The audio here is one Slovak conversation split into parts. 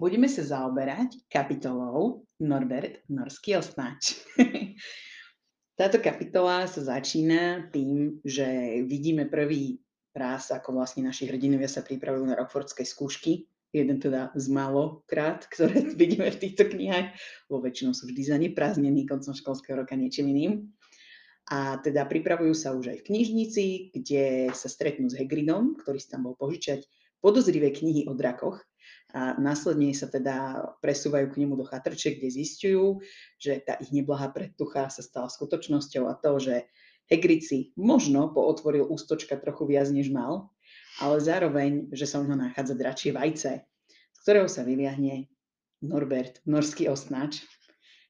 Budeme sa zaoberať kapitolou Norbert Norský osnáč. Táto kapitola sa začína tým, že vidíme prvý raz, ako vlastne naši hrdinovia sa pripravujú na Rockfordské skúšky. Jeden teda z málo krát, ktoré vidíme v týchto knihách, vo väčšinou sú vždy zaneprázdnení koncom školského roka niečím iným. A teda pripravujú sa už aj v knižnici, kde sa stretnú s Hagridom, ktorý si tam bol požičať podozrivé knihy o drakoch a následne sa teda presúvajú k nemu do chatrče, kde zistujú, že tá ich neblahá predtucha sa stala skutočnosťou a to, že Hagrid si možno pootvoril ústočka trochu viac, než mal, ale zároveň, že sa u neho nachádza dračie vajce, z ktorého sa vyviahne Norbert, norský osnáč.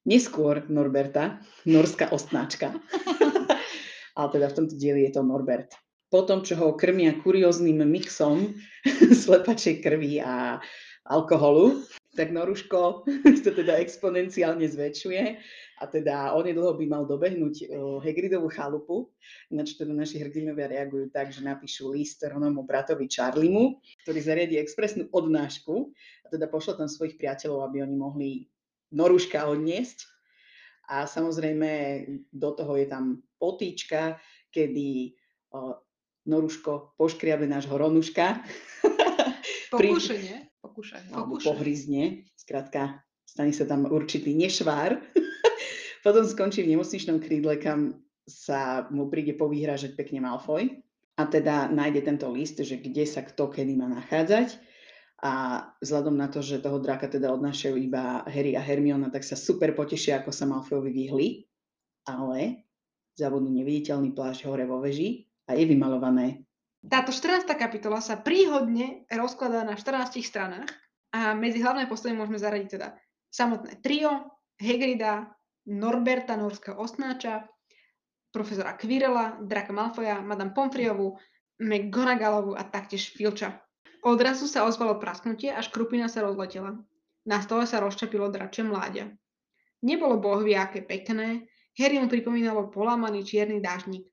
Neskôr Norberta, norská osnáčka. ale teda v tomto dieli je to Norbert. Potom, čo ho krmia kurióznym mixom slepačej krvi a alkoholu, tak Noruško to teda exponenciálne zväčšuje a teda onedlho by mal dobehnúť Hagridovú chalupu, ináč teda naši hrdinovia reagujú tak, že napíšu list Ronomu bratovi Charliemu, ktorý zariadi expresnú odnášku a teda pošlo tam svojich priateľov, aby oni mohli Noruška odniesť. A samozrejme do toho je tam potýčka, kedy Noruško poškriabe nášho Ronuška. Pokúše, nie? Pokúša, alebo pohryzne, skrátka stane sa tam určitý nešvár. Potom skončí v nemocničnom krídle, kam sa mu príde povyhrážať pekne Malfoy. A teda nájde tento list, že kde sa kto kedy má nachádzať. A vzhľadom na to, že toho draka teda odnášajú iba Harry a Hermiona, tak sa super potešia, ako sa Malfoyovi vyhli, ale zavodnú neviditeľný plášť hore vo veži a je vymalované táto 14. kapitola sa príhodne rozkladá na 14 stranách a medzi hlavné postavy môžeme zaradiť teda samotné trio, Hagrida, Norberta, norského osnáča, profesora Quirrella, Draka Malfoja, Madame Pomfriovu, McGonagallovu a taktiež Filča. Odrazu sa ozvalo prasknutie a škrupina sa rozletela. Na stole sa rozčapilo dračie mláďa. Nebolo bohvie aké pekné, Harry mu pripomínalo polámaný čierny dážnik.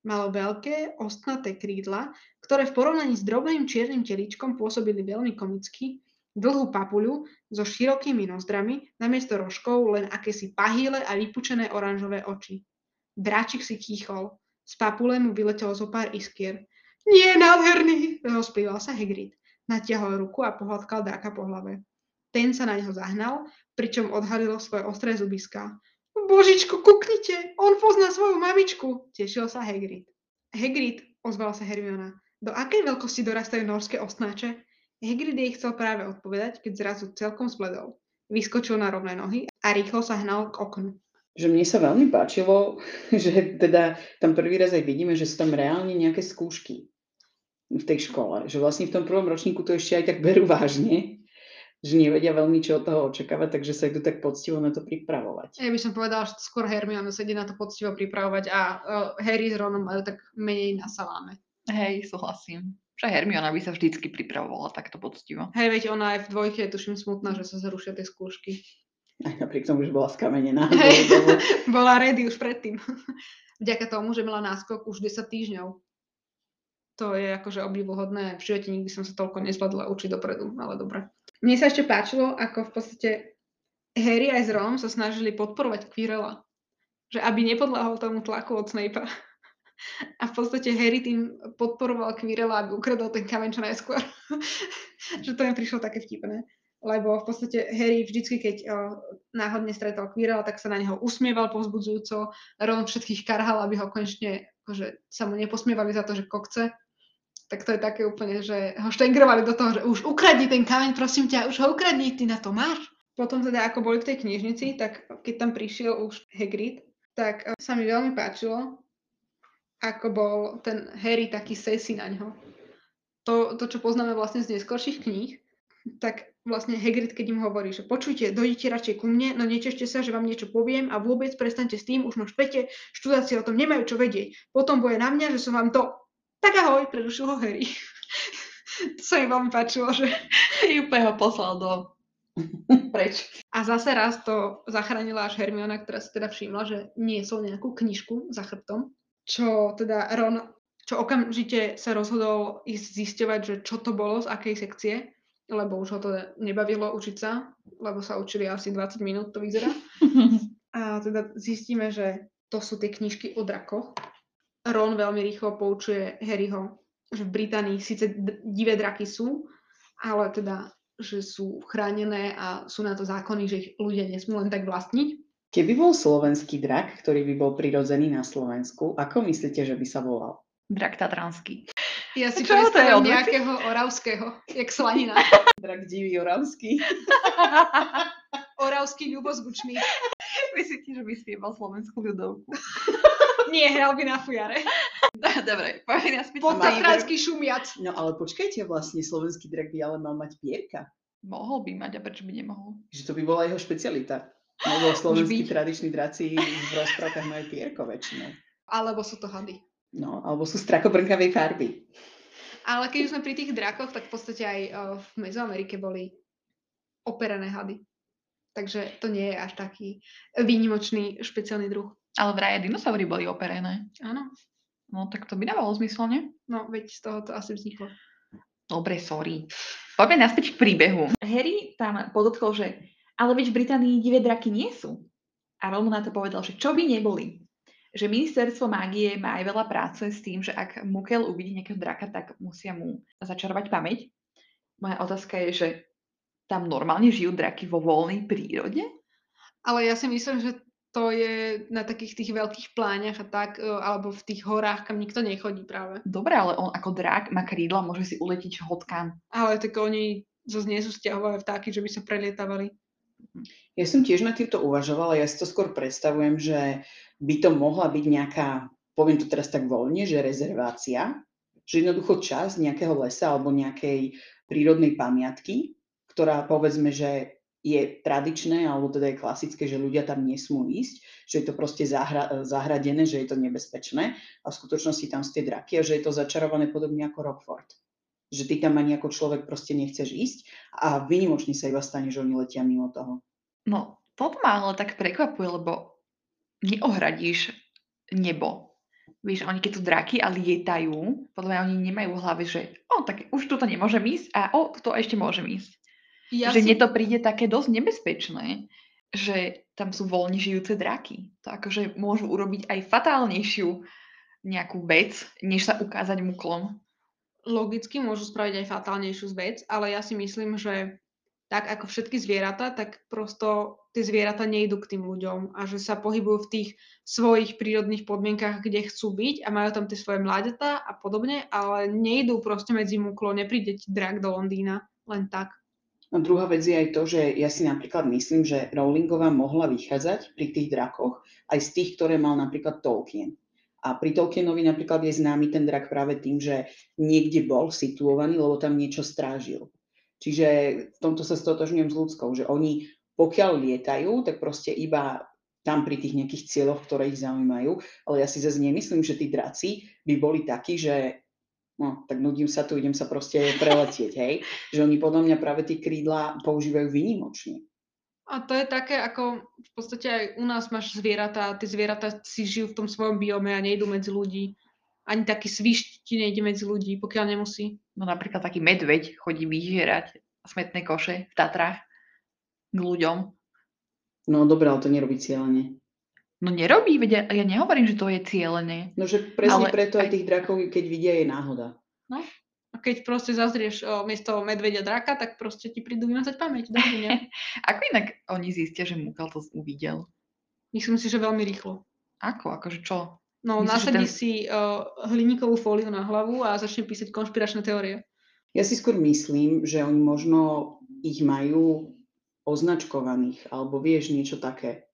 Malo veľké, ostnaté krídla, ktoré v porovnaní s drobným čiernym telíčkom pôsobili veľmi komicky, dlhú papuľu so širokými nozdrami, namiesto rožkov len akési pahýle a vypučené oranžové oči. Dráčik si kýchol. Z papule mu vyletelo zo pár iskier. Nie, nádherný, rozplýval sa Hagrid. Natiahol ruku a pohľadkal dráka po hlave. Ten sa na neho zahnal, pričom odhalilo svoje ostré zubiská. Božičko, kuknite, on pozná svoju mamičku, tešil sa Hagrid. Hagrid, ozvala sa Hermiona, do akej veľkosti dorastajú norské osnáče? Hagrid jej chcel práve odpovedať, keď zrazu celkom zbledol. Vyskočil na rovné nohy a rýchlo sa hnal k oknu. Že mne sa veľmi páčilo, že teda tam prvý raz aj vidíme, že sú tam reálne nejaké skúšky v tej škole. Že vlastne v tom prvom ročníku to ešte aj tak berú vážne že nevedia veľmi čo od toho očakávať, takže sa idú tak poctivo na to pripravovať. Ja by som povedala, že skôr Hermiona sa ide na to poctivo pripravovať a uh, Harry s Ronom majú tak menej na saláme. Hej, súhlasím. Že Hermiona by sa vždycky pripravovala takto poctivo. Hej, veď ona aj v dvojke je tuším smutná, že sa zrušia tie skúšky. Aj napriek tomu, že bola skamenená. Hej, bola ready už predtým. Vďaka tomu, že mala náskok už 10 týždňov. To je akože obdivuhodné. V živote nikdy som sa toľko nezvládla učiť dopredu, ale dobre. Mne sa ešte páčilo, ako v podstate Harry aj s Ron sa snažili podporovať Quirrella. Že aby nepodláhol tomu tlaku od Snape'a. A v podstate Harry tým podporoval Quirrella, aby ukradol ten kameň čo najskôr. že to mi prišlo také vtipné. Lebo v podstate Harry vždycky, keď o, náhodne stretol Quirrella, tak sa na neho usmieval povzbudzujúco. Ron všetkých karhal, aby ho konečne akože, sa mu neposmievali za to, že kokce tak to je také úplne, že ho štengrovali do toho, že už ukradni ten kameň, prosím ťa, už ho ukradni, ty na to máš. Potom teda, ako boli v tej knižnici, tak keď tam prišiel už Hagrid, tak eh, sa mi veľmi páčilo, ako bol ten Harry taký sesi na ňo. To, to, čo poznáme vlastne z neskorších kníh, tak vlastne Hagrid, keď im hovorí, že počujte, dojdite radšej ku mne, no netešte sa, že vám niečo poviem a vôbec prestaňte s tým, už ma špete, študáci o tom nemajú čo vedieť. Potom bude na mňa, že som vám to... Tak ahoj, prerušil ho Harry. to sa mi veľmi páčilo, že... úplne ho poslal do... preč. A zase raz to zachránila až Hermiona, ktorá si teda všimla, že niesol nejakú knižku za chrbtom, čo teda Ron, čo okamžite sa rozhodol ísť zisťovať, že čo to bolo, z akej sekcie lebo už ho to nebavilo učiť sa, lebo sa učili asi 20 minút, to vyzerá. A teda zistíme, že to sú tie knižky o drakoch. Ron veľmi rýchlo poučuje Harryho, že v Británii síce divé draky sú, ale teda, že sú chránené a sú na to zákony, že ich ľudia nesmú len tak vlastniť. Keby bol slovenský drak, ktorý by bol prirodzený na Slovensku, ako myslíte, že by sa volal? Drak tatranský. Ja si Čo to je predstavím nejakého oravského, jak slanina. Drak divý oravský. Oravský ľubozvučný. Myslíte, že by spieval slovenskú ľudovku? Nie, hral by na fujare. Dobre, poďme naspäť. Podtatranský šumiac. No ale počkajte, vlastne slovenský drak by ale mal mať pierka. Mohol by mať, a prečo by nemohol? Že to by bola jeho špecialita. Lebo slovenskí tradiční draci v rozprávkach majú pierko väčšinou. Alebo sú to hady. No, alebo sú strakobrnkavej farby. Ale keď už sme pri tých drakoch, tak v podstate aj eh, v Mezoamerike boli operané hady. Takže to nie je až taký výnimočný špeciálny druh. Ale vraj aj dinosaury boli operené. Áno. No tak to by dávalo zmysel, nie? No, veď z toho to asi vzniklo. Dobre, sorry. Poďme naspäť k príbehu. Harry tam podotkol, že ale veď v Británii divé draky nie sú. A Ron mu na to povedal, že čo by neboli. Že ministerstvo mágie má aj veľa práce s tým, že ak Mukel uvidí nejakého draka, tak musia mu začarovať pamäť. Moja otázka je, že tam normálne žijú draky vo voľnej prírode? Ale ja si myslím, že to je na takých tých veľkých pláňach a tak, eh, alebo v tých horách, kam nikto nechodí práve. Dobre, ale on ako drak má krídla, môže si uletiť hotkam. Ale tak oni zase nie sú stiahové vtáky, že by sa prelietavali. Ja som tiež nad týmto uvažovala, ja si to skôr predstavujem, že by to mohla byť nejaká, poviem to teraz tak voľne, že rezervácia, že jednoducho časť nejakého lesa alebo nejakej prírodnej pamiatky, ktorá povedzme, že je tradičné, alebo teda je klasické, že ľudia tam nesmú ísť, že je to proste zahra- zahradené, že je to nebezpečné a v skutočnosti tam sú tie draky a že je to začarované podobne ako Rockford. Že ty tam ani ako človek proste nechceš ísť a vynimočne sa iba stane, že oni letia mimo toho. No, toto ma ale tak prekvapuje, lebo neohradíš nebo. Víš, oni keď sú draky a lietajú, podľa mňa oni nemajú v hlave, že o, tak už tuto nemôžem ísť a o, to ešte môžem ísť. Ja že si... mne to príde také dosť nebezpečné, že tam sú voľne žijúce draky. To akože môžu urobiť aj fatálnejšiu nejakú vec, než sa ukázať muklom. logicky môžu spraviť aj fatálnejšiu vec, ale ja si myslím, že tak ako všetky zvieratá, tak prosto tie zvieratá nejdú k tým ľuďom a že sa pohybujú v tých svojich prírodných podmienkach, kde chcú byť a majú tam tie svoje mláďatá a podobne, ale nejdú proste medzi muklo, nepríde ti drak do Londýna len tak. No druhá vec je aj to, že ja si napríklad myslím, že Rowlingová mohla vychádzať pri tých drakoch aj z tých, ktoré mal napríklad Tolkien. A pri Tolkienovi napríklad je známy ten drak práve tým, že niekde bol situovaný, lebo tam niečo strážil. Čiže v tomto sa stotožňujem s ľudskou, že oni pokiaľ lietajú, tak proste iba tam pri tých nejakých cieľoch, ktoré ich zaujímajú. Ale ja si zase nemyslím, že tí draci by boli takí, že no, tak nudím sa tu, idem sa proste preletieť, hej. Že oni podľa mňa práve tie krídla používajú výnimočne. A to je také, ako v podstate aj u nás máš zvieratá, tie zvieratá si žijú v tom svojom biome a nejdú medzi ľudí. Ani taký svišť ti nejde medzi ľudí, pokiaľ nemusí. No napríklad taký medveď chodí vyžierať smetné koše v Tatrách k ľuďom. No dobre, ale to nerobí cieľene. No nerobí, veď ja, ja nehovorím, že to je cieľené. No že presne Ale preto aj tých drakov, keď vidia, je náhoda. A keď proste zazrieš o, miesto medvedia draka, tak proste ti prídu vymazať pamäť. Ako inak oni zistia, že Mukal to uvidel? Myslím si, že veľmi rýchlo. Ako? Akože čo? No, Myslíš, že nasadí ten- si uh, hliníkovú fóliu na hlavu a začne písať konšpiračné teórie. Ja si skôr myslím, že oni možno ich majú označkovaných, alebo vieš, niečo také.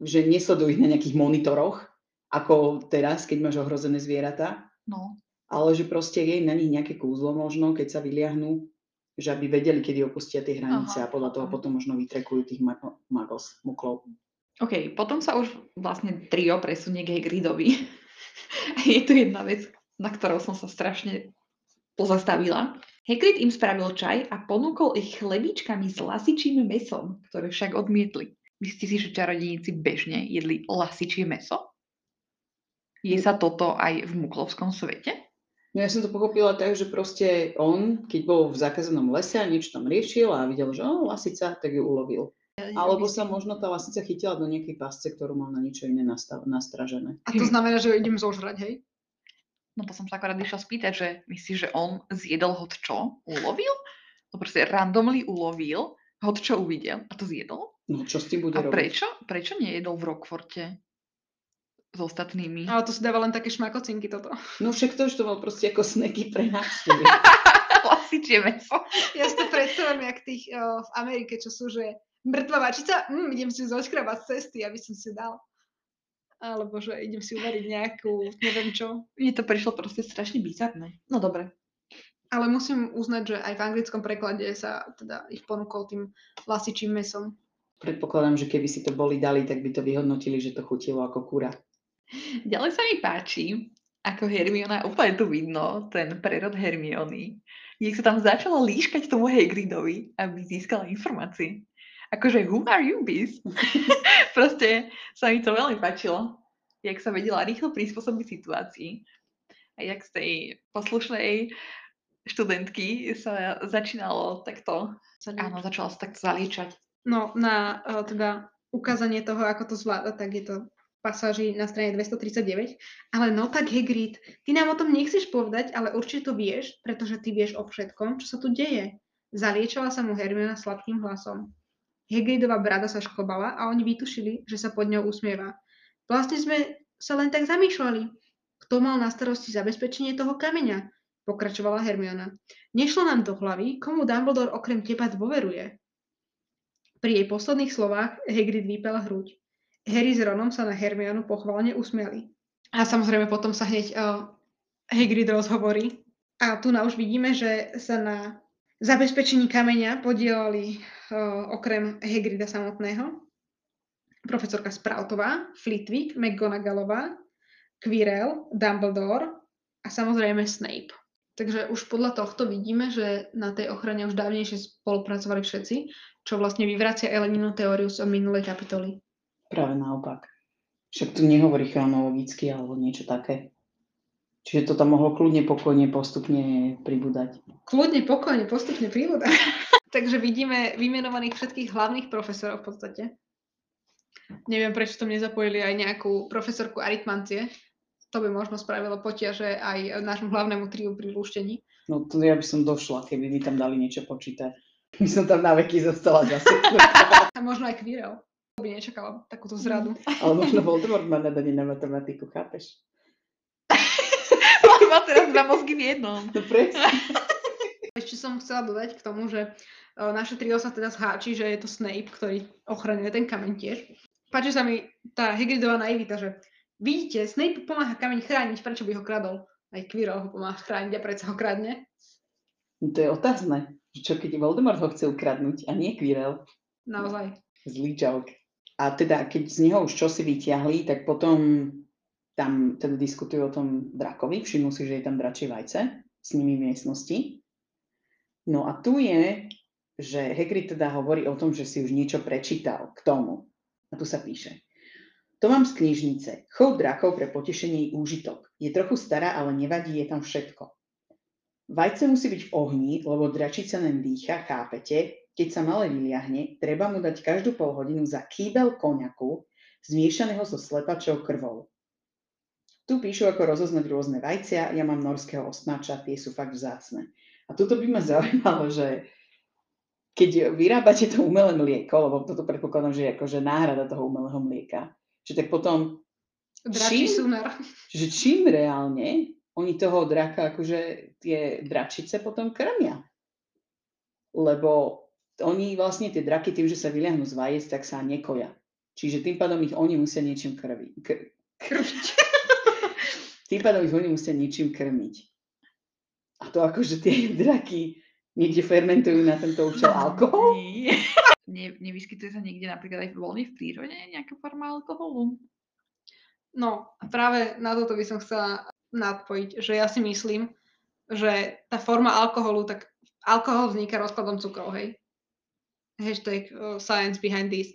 Že nesledujú ich na nejakých monitoroch, ako teraz, keď máš ohrozené zvieratá, No, ale že proste je na nich nejaké kúzlo možno, keď sa vyliahnú, že aby vedeli, kedy opustia tie hranice Aha, a podľa toho aha. potom možno vytrekujú tých ma- magos, muklov. OK, potom sa už vlastne trio presunie k Hagridovi. Je tu jedna vec, na ktorou som sa strašne pozastavila. Hagrid im spravil čaj a ponúkol ich chlebičkami s lasičím mesom, ktoré však odmietli. Myslíte si, že čarodejníci bežne jedli lasičie meso? Je sa toto aj v muklovskom svete? No ja som to pochopila tak, že proste on, keď bol v zakázanom lese a niečo tam riešil a videl, že o, lasica, tak ju ulovil. Alebo sa možno tá lasica chytila do nejakej pasce, ktorú mal na niečo iné nastav- nastražené. A to znamená, že ho idem zožrať, hej? No to som sa akorát išla spýtať, že myslíš, že on zjedol hod čo? Ulovil? To proste randomly ulovil, hod čo uvidel a to zjedol? No čo s tým bude A robiť? prečo? Prečo nejedol v Rockforte s ostatnými? Ale to si dáva len také šmakocinky toto. No však to, že to mal proste ako sneky pre návštevy. Lasičie meso. Ja si to predstavím, jak tých o, v Amerike, čo sú, že mŕtva vačica, mm, idem si ju zoškrabať z cesty, aby som si dal. Alebo že idem si uvariť nejakú, neviem čo. Mne to prišlo proste strašne bizarné. No dobre. Ale musím uznať, že aj v anglickom preklade sa teda ich ponúkol tým lasičím mesom. Predpokladám, že keby si to boli dali, tak by to vyhodnotili, že to chutilo ako kura. Ďalej sa mi páči, ako Hermiona, úplne tu vidno, ten prerod Hermiony. Jak sa tam začala líškať tomu Hagridovi, aby získala informácie. Akože, who are you, bis? Proste sa mi to veľmi páčilo. Jak sa vedela rýchlo prispôsobiť situácii. A jak z tej poslušnej študentky sa začínalo takto, áno, začala sa takto zaliečať. No, na uh, teda ukázanie toho, ako to zvláda, tak je to pasáži na strane 239. Ale no tak Hagrid, ty nám o tom nechceš povedať, ale určite to vieš, pretože ty vieš o všetkom, čo sa tu deje. Zaliečala sa mu Hermiona sladkým hlasom. Hagridova brada sa šklbala a oni vytušili, že sa pod ňou usmieva. Vlastne sme sa len tak zamýšľali. Kto mal na starosti zabezpečenie toho kameňa? Pokračovala Hermiona. Nešlo nám do hlavy, komu Dumbledore okrem teba dôveruje. Pri jej posledných slovách Hagrid vypel hruď. Harry s Ronom sa na Hermionu pochválne usmiali. A samozrejme potom sa hneď uh, Hagrid rozhovorí. A tu na už vidíme, že sa na zabezpečení kameňa podielali uh, okrem Hagrida samotného profesorka Sproutová, Flitwick, McGonagallová, Quirrell, Dumbledore a samozrejme Snape. Takže už podľa tohto vidíme, že na tej ochrane už dávnejšie spolupracovali všetci, čo vlastne vyvracia Eleninu teóriu z minulej kapitoly. Práve naopak. Však tu nehovorí chronologicky alebo niečo také. Čiže to tam mohlo kľudne, pokojne, postupne pribúdať. Kľudne, pokojne, postupne príhoda. Takže vidíme vymenovaných všetkých hlavných profesorov v podstate. Neviem, prečo tam nezapojili aj nejakú profesorku aritmancie. To by možno spravilo potiaže aj nášmu hlavnému triu pri lúštení. No to ja by som došla, keby mi tam dali niečo počítať. By som tam na veky zostala zase. A možno aj. To by nečakala takúto zradu. Ale možno Voldemort má nadanie na matematiku, chápeš? Má teraz dva mozgy v jednom. No presne. Ešte som chcela dodať k tomu, že e, naše trio sa teda zháči, že je to Snape, ktorý ochraňuje ten kameň tiež. Páči sa mi tá Hagridová naivita, že vidíte, Snape pomáha kameň chrániť, prečo by ho kradol? Aj Quirrell ho pomáha chrániť a predsa ho kradne. No to je otázne. že Čo keď Voldemort ho chce ukradnúť a nie Quirrell? Naozaj. Zlý joke. A teda, keď z neho už čosi vyťahli, tak potom tam teda diskutujú o tom drakovi, všimnú si, že je tam dračie vajce s nimi v miestnosti. No a tu je, že Hagrid teda hovorí o tom, že si už niečo prečítal k tomu. A tu sa píše. To mám z knižnice. Chov drakov pre potešenie i úžitok. Je trochu stará, ale nevadí, je tam všetko. Vajce musí byť v ohni, lebo dračica len dýcha, chápete? Keď sa malé vyliahne, treba mu dať každú pol hodinu za kýbel koniaku, zmiešaného so slepačou krvou. Tu píšu, ako rozoznať rôzne vajcia, ja mám norského osnáča, tie sú fakt vzácne. A tuto by ma zaujímalo, že keď vyrábate to umelé mlieko, lebo toto predpokladám, že je akože náhrada toho umelého mlieka, že tak potom, Dračí Čím? sunar. že čím reálne oni toho draka, akože tie dračice potom krmia. Lebo oni vlastne tie draky tým, že sa vyliahnú z vajec, tak sa nekoja. Čiže tým pádom ich oni musia niečím krvi, k, Krviť. tým pádom ich oni musia niečím krmiť. A to akože tie draky niekde fermentujú na tento účel alkohol? Nie. Ne, nevyskytuje sa niekde napríklad aj voľne v prírode nejaká forma alkoholu? No, a práve na toto by som chcela nadpojiť, že ja si myslím, že tá forma alkoholu, tak alkohol vzniká rozkladom cukrov, hej. Hashtag uh, science behind this.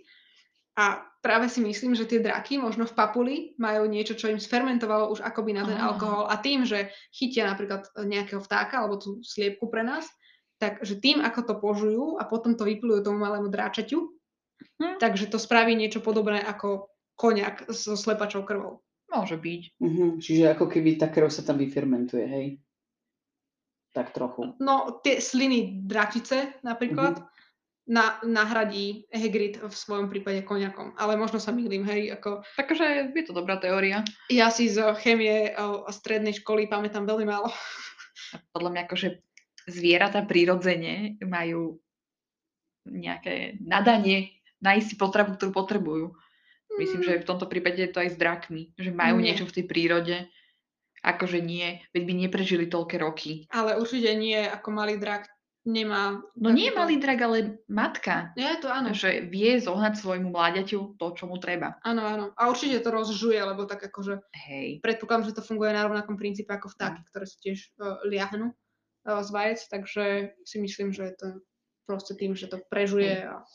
A práve si myslím, že tie draky možno v papuli majú niečo, čo im sfermentovalo už akoby na ten alkohol a tým, že chytia napríklad nejakého vtáka alebo tú sliepku pre nás, takže tým, ako to požujú a potom to vyplujú tomu malému dráčaťu, Hm. takže to spraví niečo podobné ako koniak so slepačou krvou. Môže byť. Mhm, čiže ako keby tá krv sa tam vyfermentuje, hej? Tak trochu. No, tie sliny dračice napríklad na, nahradí Hagrid v svojom prípade koniakom. Ale možno sa mýlim, hej, ako Takže je to dobrá teória. ja si z chemie a a strednej školy pamätám veľmi málo. A podľa mňa akože zvieratá prirodzene majú nejaké nadanie nájsť si potravu, ktorú potrebujú. Myslím, že v tomto prípade je to aj s drakmi, že majú Nie. niečo v tej prírode. Akože nie, veď by neprežili toľké roky. Ale určite nie, ako malý drak nemá... No nie takúto- malý drak, ale matka. Je to áno. Že vie zohnať svojmu mláďaťu to, čo mu treba. Áno, áno. A určite to rozžuje, lebo tak akože Hej. predpokladám, že to funguje na rovnakom princípe ako vtáky, ktoré si tiež uh, liahnú uh, z vajec, takže si myslím, že je to proste tým, že to prežuje a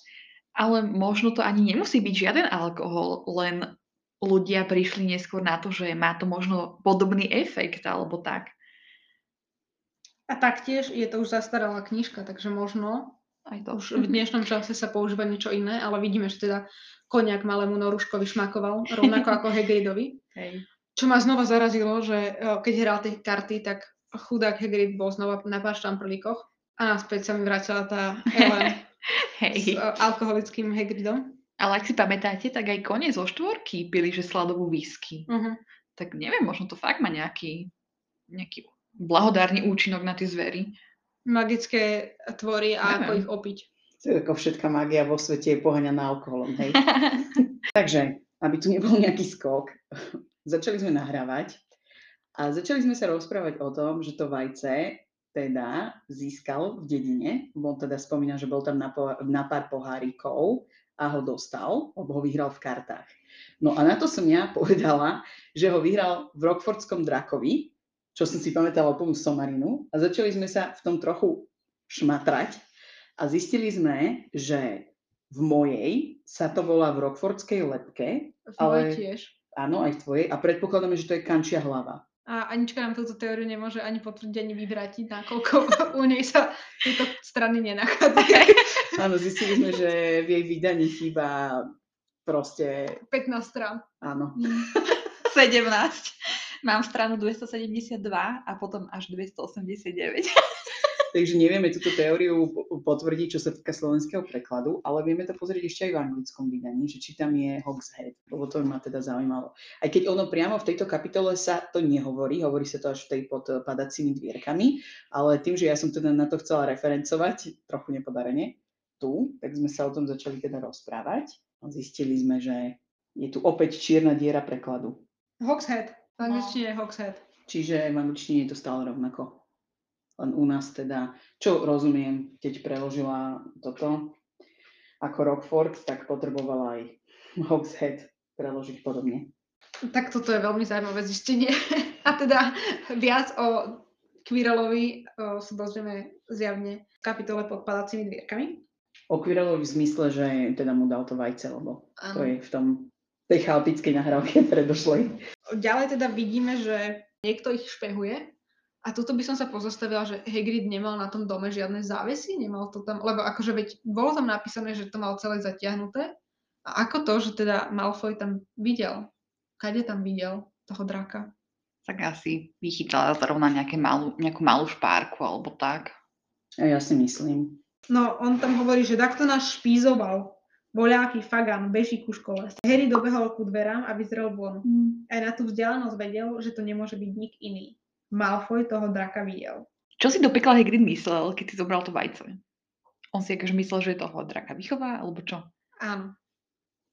Ale možno to ani nemusí byť žiaden alkohol, len ľudia prišli neskôr na to, že má to možno podobný efekt alebo tak. A taktiež je to už zastaralá knižka, takže možno Aj to. už v dnešnom čase sa používa niečo iné, ale vidíme, že teda koniak malému Noruškovi šmakoval, rovnako ako Hagridovi. Hej. Čo ma znova zarazilo, že e, keď hral tie karty, tak chudák Hagrid bol znova na pár štamprlíkoch a naspäť sa mi vrátila tá Ellen s Hej. e, alkoholickým Hagridom. Ale ak si pamätáte, tak aj kone zo štvorky pili, že sladovú whisky. Uh-huh. Tak neviem, možno to fakt má nejaký, nejaký blahodárny účinok na tie zvery. Magické tvory a ako Neviem. ich opiť. To je ako všetká magia vo svete je poháňaná alkoholom, hej? Takže, aby tu nebol nejaký skok, začali sme nahrávať a začali sme sa rozprávať o tom, že to vajce teda získal v dedine, bol teda spomínal, že bol tam na, po, na pár pohárikov a ho dostal, lebo ho vyhral v kartách. No a na to som ja povedala, že ho vyhral v Rockfordskom drakovi, čo som si pamätala úplnú somarinu a začali sme sa v tom trochu šmatrať a zistili sme, že v mojej sa to volá v Rockfordskej lepke, V Ale- tiež. áno, aj v tvojej, a predpokladáme, že to je kančia hlava. A Anička nám túto teóriu nemôže ani potvrdiť, ani vyvrátiť, nakoľko u nej sa tieto strany nenachádzajú. Áno, zistili sme, že v jej vydaní chýba proste, 15 strán. áno. 17. Mám stranu 272 a potom až 289. Takže nevieme túto teóriu po- potvrdiť, čo sa týka slovenského prekladu, ale vieme to pozrieť ešte aj v anglickom vydaní, že či tam je Hogshead, lebo to ma teda zaujímalo. Aj keď ono priamo v tejto kapitole sa to nehovorí, hovorí sa to až v tej pod eh, padacími dvierkami, ale tým, že ja som teda na to chcela referencovať, trochu nepodarene, tu, tak sme sa o tom začali teda rozprávať a zistili sme, že je tu opäť čierna diera prekladu. Hogshead. V angličtine je Hogshead. Čiže v angličtine je to stále rovnako. Len u nás teda, čo rozumiem, keď preložila toto ako Rockford, tak potrebovala aj Hogshead preložiť podobne. Tak toto je veľmi zaujímavé zistenie. A teda viac o Quirrellovi sa dozvieme zjavne v kapitole pod padacími dvierkami. O Quirrellovi v zmysle, že teda mu dal to vajce, lebo to Áno. je v tom tej chaotickej nahrávke predošlej. Ďalej teda vidíme, že niekto ich špehuje. A tuto by som sa pozastavila, že Hagrid nemal na tom dome žiadne závesy, nemal to tam, lebo akože veď bolo tam napísané, že to mal celé zatiahnuté. A ako to, že teda Malfoy tam videl? Kade tam videl toho draka? Tak asi vychytala zrovna nejaké malú, nejakú malú špárku alebo tak. A ja si myslím. No, on tam hovorí, že takto nás špízoval. Voľaký fagan, beží ku škole. Harry dobehol ku dverám a vyzrel von. Aj na tú vzdialenosť vedel, že to nemôže byť nik iný. Malfoy toho draka videl. Čo si do pekla Hagrid myslel, keď si zobral to vajce? On si akože myslel, že toho draka vychová, alebo čo? Áno.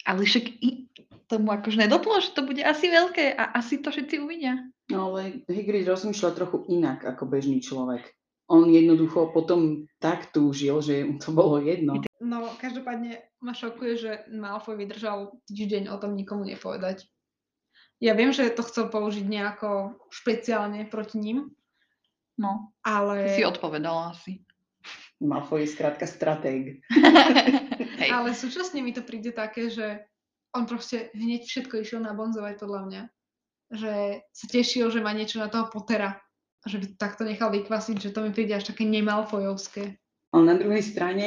Ale však i tomu akože nedoplo, že to bude asi veľké a asi to všetci uvidia. No ale Hagrid rozmýšľa trochu inak ako bežný človek. on jednoducho potom tak túžil, že mu to bolo jedno. No, každopádne ma šokuje, že Malfoy vydržal týždeň o tom nikomu nepovedať. Ja viem, že to chcel použiť nejako špeciálne proti ním, No, ale... si odpovedala asi. Malfoy je skrátka stratég. Ale súčasne mi to príde také, že on proste hneď všetko išiel nabonzovať podľa mňa. Že sa tešil, že má niečo na toho Pottera. A že by to takto nechal vykvasiť, že to mi príde až také nemalfojovské. Ale na druhej strane,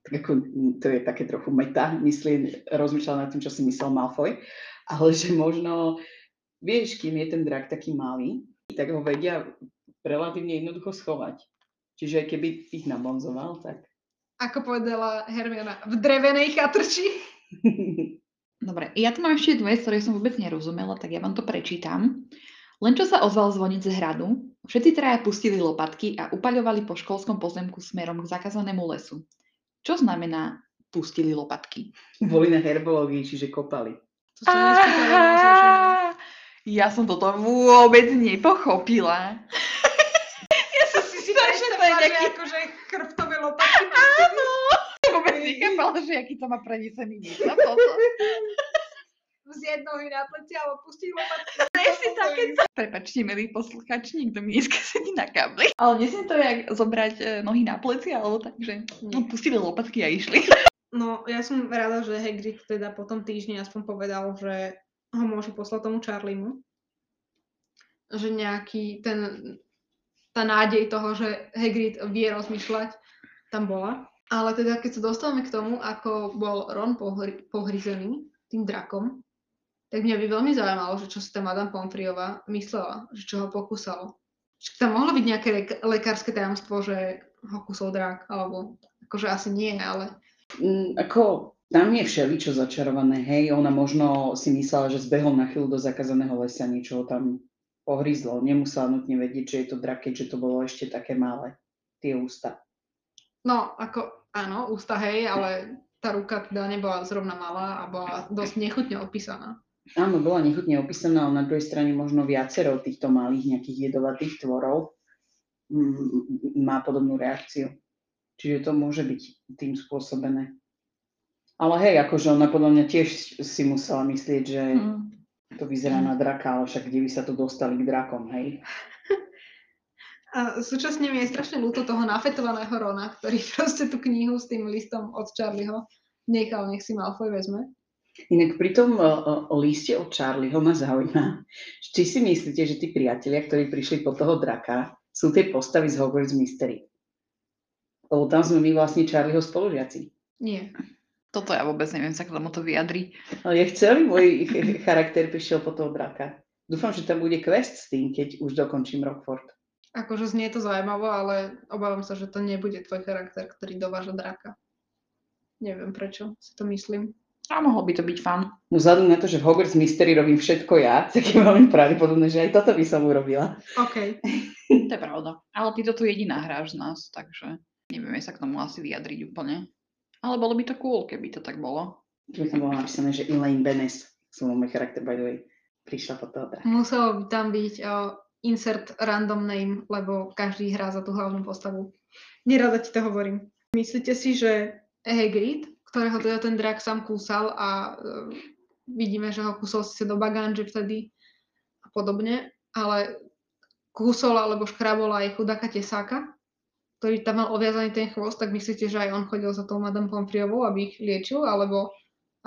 tak ako, to je také trochu meta, myslím, rozmýšľal nad tým, čo si myslel Malfoy, ale že možno, vieš, kým je ten drak taký malý, tak ho vedia relatívne jednoducho schovať. Čiže aj keby ich nabonzoval, tak... Ako povedala Hermiona, v drevenej chatrči. Dobre, ja tu mám ešte dve, ktoré som vôbec nerozumela, tak ja vám to prečítam. Len čo sa ozval zvoniť z hradu, všetci traja pustili lopatky a upaľovali po školskom pozemku smerom k zakázanému lesu. Čo znamená pustili lopatky? Boli na herbológii, čiže kopali. To som nespýtala naozaj, že. Ja som toto vôbec nepochopila. Ja som si si že to je nejaký- akože chrbtové lopatky. Áno! Vôbec nechápala, že aký to má prenesený význam. toto. Vziať nohy na pleci alebo pustiť lopatky. Presne také Prepačte, milí posluchači, niekto mi dneska sedí na kabli. Ale nesmie to jak zobrať e, nohy na pleci, alebo tak, že no, pustili lopatky a išli. No, ja som rada, že Hagrid teda po tom týždni aspoň povedal, že ho môže poslať tomu Charliemu. Že nejaký ten, tá nádej toho, že Hagrid vie rozmýšľať, tam bola. Ale teda, keď sa dostávame k tomu, ako bol Ron pohri- pohryzený tým drakom, tak mňa by veľmi zaujímalo, že čo si tá Madame Pomfriová myslela, že čo ho pokúsalo. Či tam mohlo byť nejaké lek- lekárske tajomstvo, že ho kusol drak, alebo akože asi nie, ale Mm, ako tam je všeličo začarované, hej, ona možno si myslela, že zbehol na chvíľu do zakázaného lesa, niečo tam pohryzlo, nemusela nutne vedieť, že je to drak, keďže to bolo ešte také malé, tie ústa. No, ako, áno, ústa hej, ale tá ruka teda nebola zrovna malá a bola dosť nechutne opísaná. Áno, bola nechutne opísaná, ale na druhej strane možno viacero týchto malých nejakých jedovatých tvorov mm, má podobnú reakciu. Čiže to môže byť tým spôsobené. Ale hej, akože ona podľa mňa tiež si musela myslieť, že Hm. to vyzerá na draka, ale však kde by sa to dostali k drakom, hej? A súčasne mi je strašne ľúto toho nafetovaného Rona, ktorý proste tú knihu s tým listom od Charlieho nechal, nech si Malfoy vezme. Inak pri tom uh, liste od Charlieho ma zaujíma, či si myslíte, že tí priatelia, ktorí prišli po toho draka, sú tie postavy z Hogwarts Mystery? Lebo tam sme my vlastne Charlieho spolužiaci. Nie. Toto ja vôbec neviem sa k tomuto vyjadri. Ale ja celý môj ch- charakter prišiel po toho draka. Dúfam, že tam bude quest s tým, keď už dokončím Rockford. Akože znie to zaujímavo, ale obávam sa, že to nebude tvoj charakter, ktorý dováža draka. Neviem prečo si to myslím. A mohol by to byť fan. No vzhľadom na to, že v Hogwarts Mystery robím všetko ja, tak je veľmi pravdepodobné, že aj toto by som urobila. OK. To je pravda. Ale ty to tu jediná hráš z nás, takže nevieme sa k tomu asi vyjadriť úplne. Ale bolo by to cool, keby to tak bolo. Tu by tam bolo napísané, že Elaine Benes, som môj charakter by the way, prišla po toho. Muselo by tam byť uh, insert random name, lebo každý hrá za tú hlavnú postavu. Nerada ti to hovorím. Myslíte si, že Hagrid, ktorého teda ten drak sám kúsal a uh, vidíme, že ho kúsol síce do baganže vtedy a podobne, ale kúsol alebo škrabol aj chudáka tesáka, ktorý tam mal oviazaný ten chvost, tak myslíte, že aj on chodil za tou Madame Pomfriovou, aby ich liečil, alebo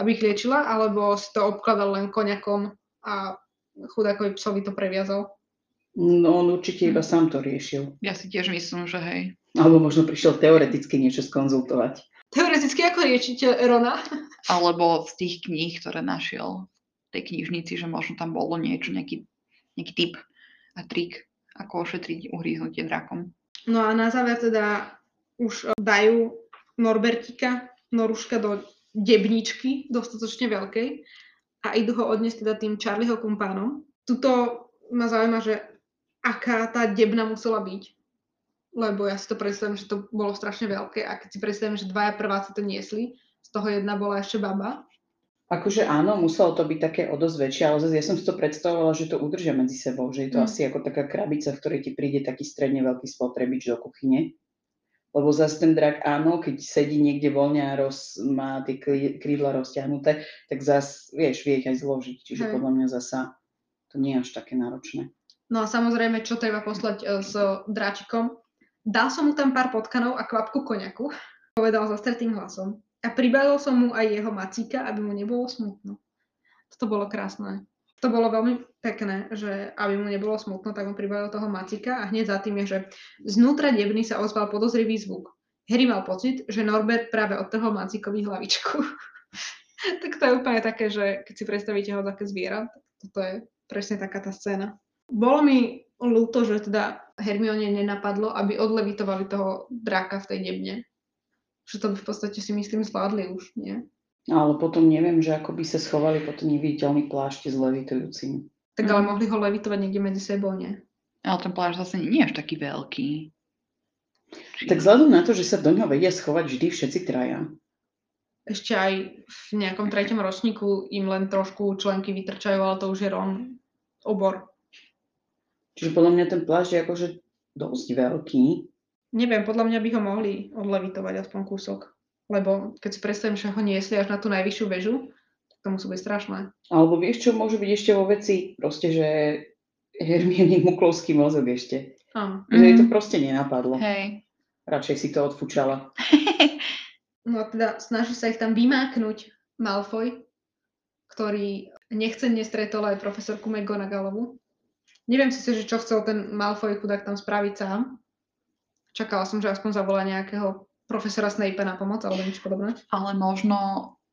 aby ich liečila, alebo si to obkladal len koniakom a chudákovi psovi to previazal. No on určite iba sám to riešil. Ja si tiež myslím, že hej. Alebo možno prišiel teoreticky niečo skonzultovať. Teoreticky ako liečite Rona? Alebo z tých kníh, ktoré našiel v tej knižnici, že možno tam bolo niečo, nejaký, nejaký tip a trik, ako ošetriť uhríznutie drakom. No a na záver teda už dajú Norbertika, Noruška do debničky, dostatočne veľkej a idú ho odniesť teda tým Charlieho kumpánom. Tuto ma zaujíma, že aká tá debna musela byť. Lebo ja si to predstavím, že to bolo strašne veľké a keď si predstavím, že dvaja prváci to niesli, z toho jedna bola ešte baba, Akože áno, muselo to byť také o dosť väčšie, ale zase ja som si to predstavovala, že to udržia medzi sebou, že je to Mm. asi ako taká krabica, v ktorej ti príde taký stredne veľký spotrebič do kuchyne. Lebo zase ten drak, áno, keď sedí niekde voľne a roz, má tie krí- krídla rozťahnuté, tak zase, vieš, vie ich aj zložiť. Čiže Hej. podľa mňa zasa to nie je až také náročné. No a samozrejme, čo treba poslať e, s dráčikom. Dal som mu tam pár potkanov a kvapku koňaku, povedal zastretým hlasom. A pribalil som mu aj jeho macíka, aby mu nebolo smutno. Toto bolo krásne. To bolo veľmi pekné, že aby mu nebolo smutno, tak on pribalil toho macíka a hneď za tým je, že znútra devny sa ozval podozrivý zvuk. Harry mal pocit, že Norbert práve odtrhol macíkovi hlavičku. tak to je úplne také, že keď si predstavíte ho také zviera, tak toto je presne taká tá scéna. Bolo mi ľúto, že teda Hermione nenapadlo, aby odlevitovali toho draka v tej debne. Že to by v podstate si myslím zvládli už, nie? Ale potom neviem, že ako by sa schovali pod neviditeľný plášť s levitujúcim. Tak Mhm. ale mohli ho levitovať niekde medzi sebou, nie? Ale ten pláž zase nie je až taký veľký. Či... Tak vzhľadom na to, že sa do ňoho vedia schovať vždy všetci traja. Ešte aj v nejakom treťom ročníku im len trošku členky vytrčajú, ale to už je Ron obor. Čiže podľa mňa ten plášť je akože dosť veľký. Neviem, podľa mňa by ho mohli odlevitovať aspoň kúsok. Lebo keď si predstavím, že ho niesli až na tú najvyššiu väžu, tak to musí byť strašné. Alebo vieš, čo môže byť ešte vo veci? Proste, že Hermione muklovský mozog ešte. Áno. Že jej to Mhm. proste nenapadlo. Hej. Radšej si to odfúčala. No a teda snaží sa ich tam vymáknuť Malfoy, ktorý nechcenne stretol aj profesorku McGonagallovu. Neviem si, že čo chcel ten Malfoy chudák tam spraviť sám. Čakala som, že aspoň zavolá nejakého profesora Snape na pomoc alebo niečo podobné. Ale možno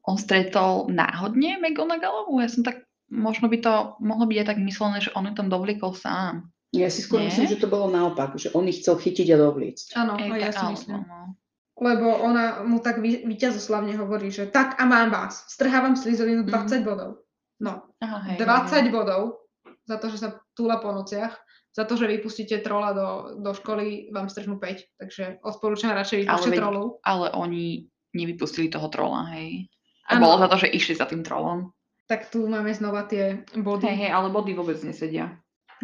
on stretol náhodne McGonagallovú? Ja som tak, možno by to mohlo byť aj tak myslené, že on ju tam dovliekol sám. Ja si skôr Nie? myslím, že to bolo naopak, že on ich chcel chytiť a dovliecť. Áno, aj ja si áno, myslím. no. Lebo ona mu tak vy, víťazoslavne hovorí, že tak a mám vás, strhávam Slytherinu 20 bodov. No, Aha, hej, 20 hej. bodov za to, že sa túla po nociach. Za to, že vypustíte trola do, do školy, vám strhnú 5. Takže odporúčam radšej vypúšťať trolov. Ale oni nevypustili toho trola, hej. A Áno. bolo za to, že išli za tým trolom. Tak tu máme znova tie body. Hej, hej, ale body vôbec nesedia.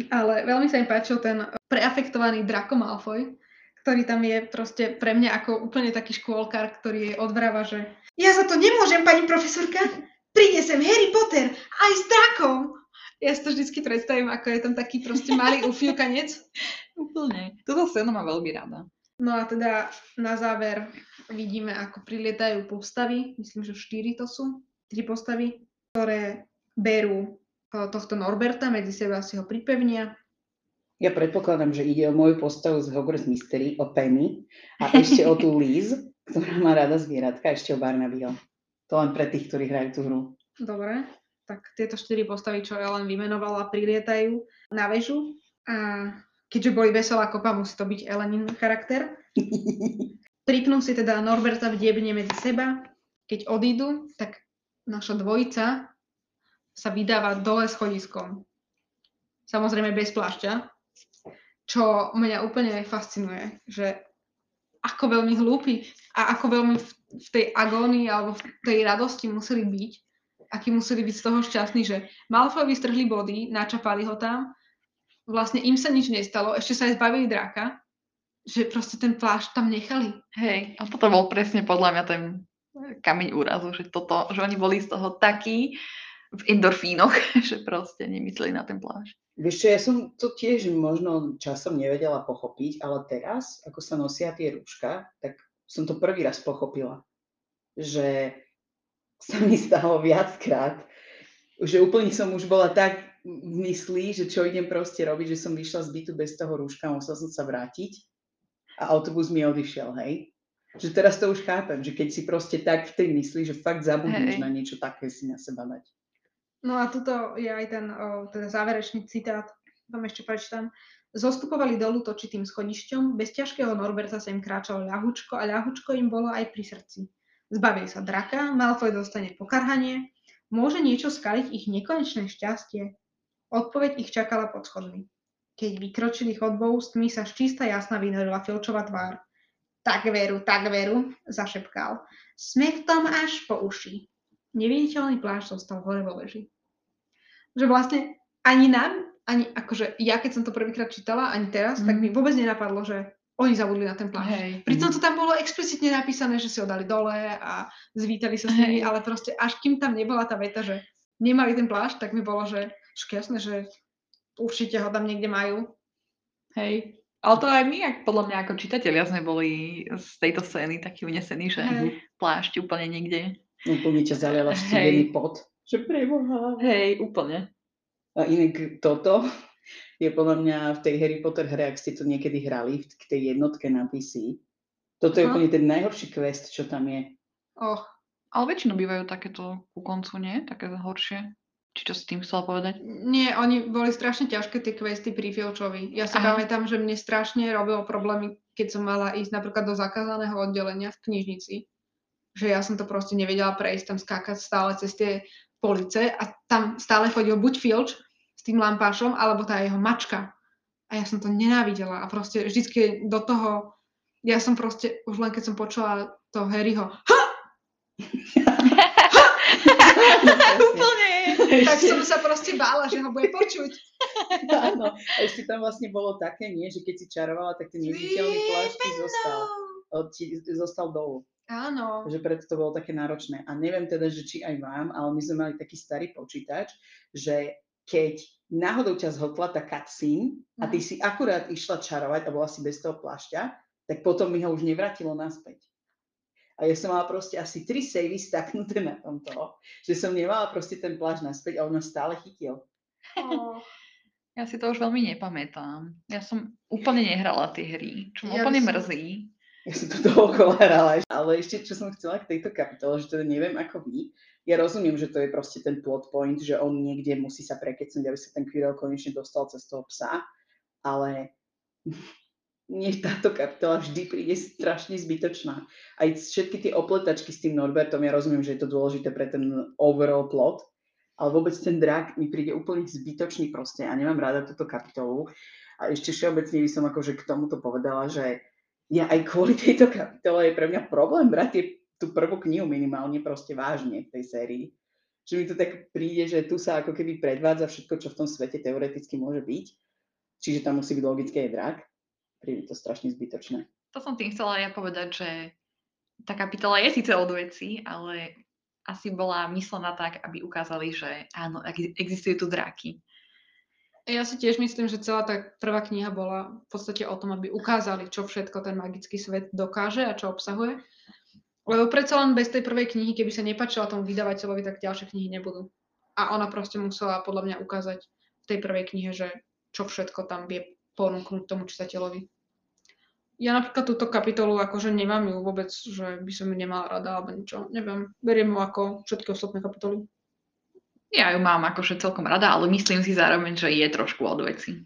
Ale veľmi sa mi páčil ten preafektovaný Draco Malfoy, ktorý tam je proste pre mňa ako úplne taký škôlkar, ktorý je odvráva, že ja za to nemôžem, pani profesorka, príde sem Harry Potter aj s Dracom. Ja si to vždycky predstavím, ako je tam taký proste malý ufilkanec. Úplne. Toto scénu mám veľmi rada. No a teda na záver vidíme, ako prilietajú postavy, myslím, že štyri to sú, tri postavy, ktoré berú e, tohto Norberta, medzi seba si ho pripevnia. Ja predpokladám, že ide o moju postavu z Hogwarts Mystery, o Penny a ešte o tú Liz, ktorá má rada zvieratka, ešte o Barnabyho. To len pre tých, ktorí hrajú tú hru. Dobre, tak tieto štyri postavy, čo Ellen vymenovala, prilietajú na väžu a keďže boli veselá kopa, musí to byť Elenin charakter. Pripnú si teda Norberta v diebne medzi seba. Keď odídu, tak naša dvojica sa vydáva dole schodiskom. Samozrejme bez plášťa, čo mňa úplne fascinuje, že ako veľmi hlúpi a ako veľmi v, v tej agónii alebo v tej radosti museli byť, akí museli byť z toho šťastní, že Malfoy vystrhli body, načapali ho tam, vlastne im sa nič nestalo, ešte sa aj zbavili draka, že proste ten plášť tam nechali. Hej, a toto bol presne podľa mňa ten kameň úrazu, že toto, že oni boli z toho takí v endorfínoch, že proste nemysleli na ten plášť. Vieš čo, ja som to tiež možno časom nevedela pochopiť, ale teraz, ako sa nosia tie rúška, tak som to prvý raz pochopila. Že sa mi stalo viackrát, že úplne som už bola tak v mysli, že čo idem proste robiť, že som vyšla z bytu bez toho rúška, musela som sa vrátiť a autobus mi odišiel, hej. Že teraz to už chápem, že keď si proste tak v tej mysli, že fakt zabudneš Hej. na niečo také si na seba dať. No a tuto je aj ten o, teda záverečný citát, tam ešte prečítam. Zostupovali dolu točitým schodišťom, bez ťažkého Norberta sa im kráčalo ľahučko a ľahučko im bolo aj pri srdci. Zbavili sa draka, Malfoy dostane pokarhanie, môže niečo skaliť ich nekonečné šťastie? Odpoveď ich čakala pod schodmi. Keď vykročili chodbou, z tmy sa čistá jasná vynorila Filčová tvár. Tak veru, tak veru, zašepkal. Sme v tom až po uši. neviditeľný plášť zostal hore vo veži. Že vlastne ani nám, ani akože ja keď som to prvýkrát čítala, ani teraz, mm. tak mi vôbec nenapadlo, že oni zabudli na ten plášť. Hej. Pritom to tam bolo explicitne napísané, že si ho dali dole a zvítali sa s nimi, ale proste až kým tam nebola tá veta, že nemali ten plášť, tak mi bolo, že jasné, že určite ho tam niekde majú. Hej. Ale to aj my, ak, podľa mňa ako čitatelia sme boli z tejto scény takí unesení, že Hej. plášť úplne niekde. Úplne ťa zaliala studený pot. Že preboha. Hej, úplne. A inak toto je podľa mňa v tej Harry Potter hre, ak ste to niekedy hrali, v k tej jednotke na PC. Toto je Aha. úplne ten najhorší quest, čo tam je. Oh, Ale väčšinou bývajú takéto ku koncu, nie? Také horšie. Či čo si tým chcela povedať? nie, oni boli strašne ťažké tie questy pri Filčovi. Ja si Aha. pamätám, že mne strašne robilo problémy, keď som mala ísť napríklad do zakázaného oddelenia v knižnici. Že ja som to proste nevedela prejsť, tam skákať stále cez tie police a tam stále chodil buď Filč s tým lampášom, alebo tá jeho mačka. A ja som to nenávidela a proste vždycky do toho, ja som proste, už len keď som počula to Harryho, úplne. tak som sa proste bála, že ho bude počuť. Áno, a ešte tam vlastne bolo také, nie, že keď si čarovala, tak ten neviditeľný plášť ti zostal, ti zostal dolu. Áno. že preto to bolo také náročné. A neviem teda, že či aj vám, ale my sme mali taký starý počítač, že keď náhodou ťa zhotla tá cutscene a ty Mhm. si akurát išla čarovať a bola si bez toho plášťa, tak potom mi ho už nevrátilo naspäť. A ja som mala proste asi tri savey staknuté na tomto, že som nemala proste ten plášť naspäť a on ma stále chytil. Oh. Ja si to už veľmi nepamätám. Ja som úplne nehrala tie hry, čo ma Ja úplne som- mrzí. Ja som to dookola hrala. Ale ešte, čo som chcela k tejto kapitole, že teda neviem ako vy, ja rozumiem, že to je proste ten plot point, že on niekde musí sa prekecnúť, aby sa ten Quirrell konečne dostal cez toho psa, ale mne táto kapitola vždy príde strašne zbytočná. Aj všetky tie opletačky s tým Norbertom, ja rozumiem, že je to dôležité pre ten overall plot, ale vôbec ten drak mi príde úplne zbytočný proste a nemám rada túto kapitolu. A ešte všeobecne by som akože k tomuto povedala, že ja aj kvôli tejto kapitole je pre mňa problém brať tie, tú prvú knihu minimálne proste vážne v tej sérii. Že mi to tak príde, že tu sa ako keby predvádza všetko, čo v tom svete teoreticky môže byť. Čiže tam musí byť logické aj drak. Príde to strašne zbytočné. To som tým chcela ja povedať, že tá kapitola je síce od veci, ale asi bola myslená tak, aby ukázali, že áno, ex- existujú tu dráky. Ja si tiež myslím, že celá tá prvá kniha bola v podstate o tom, aby ukázali, čo všetko ten magický svet dokáže a čo obsahuje. Lebo predsa len bez tej prvej knihy, keby sa nepáčila tomu vydavateľovi, tak ďalšie knihy nebudú. A ona proste musela podľa mňa ukázať v tej prvej knihe, že čo všetko tam vie ponúknuť tomu čitateľovi. Ja napríklad túto kapitolu akože nemám ju vôbec, že by som ju nemala rada alebo niečo. Neviem, beriem ju ako všetky ostatné kapitoly. Ja ju mám akože celkom rada, ale myslím si zároveň, že je trošku od veci.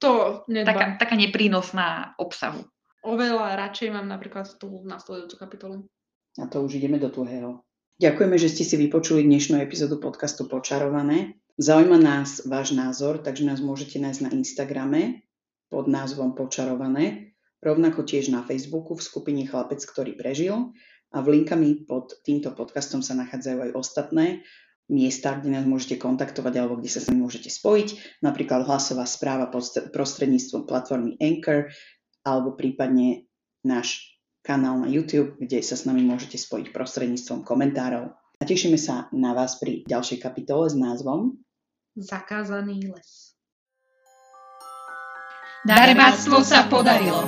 To nedbám. Taká, taká neprínosná obsahu. Oveľa radšej mám napríklad tú nasledujúcu kapitolu. A to už ideme do tuhého. Ďakujeme, že ste si vypočuli dnešnú epizódu podcastu Počarované. Zaujíma nás váš názor, takže nás môžete nájsť na Instagrame pod názvom Počarované, rovnako tiež na Facebooku v skupine Chlapec, ktorý prežil a v linkami pod týmto podcastom sa nachádzajú aj ostatné miesta, kde nás môžete kontaktovať alebo kde sa s nami môžete spojiť, napríklad hlasová správa prostredníctvom platformy Anchor alebo prípadne náš kanál na YouTube, kde sa s nami môžete spojiť prostredníctvom komentárov. A tešíme sa na vás pri ďalšej kapitole s názvom Zakázaný les. Darebáctvo sa podarilo.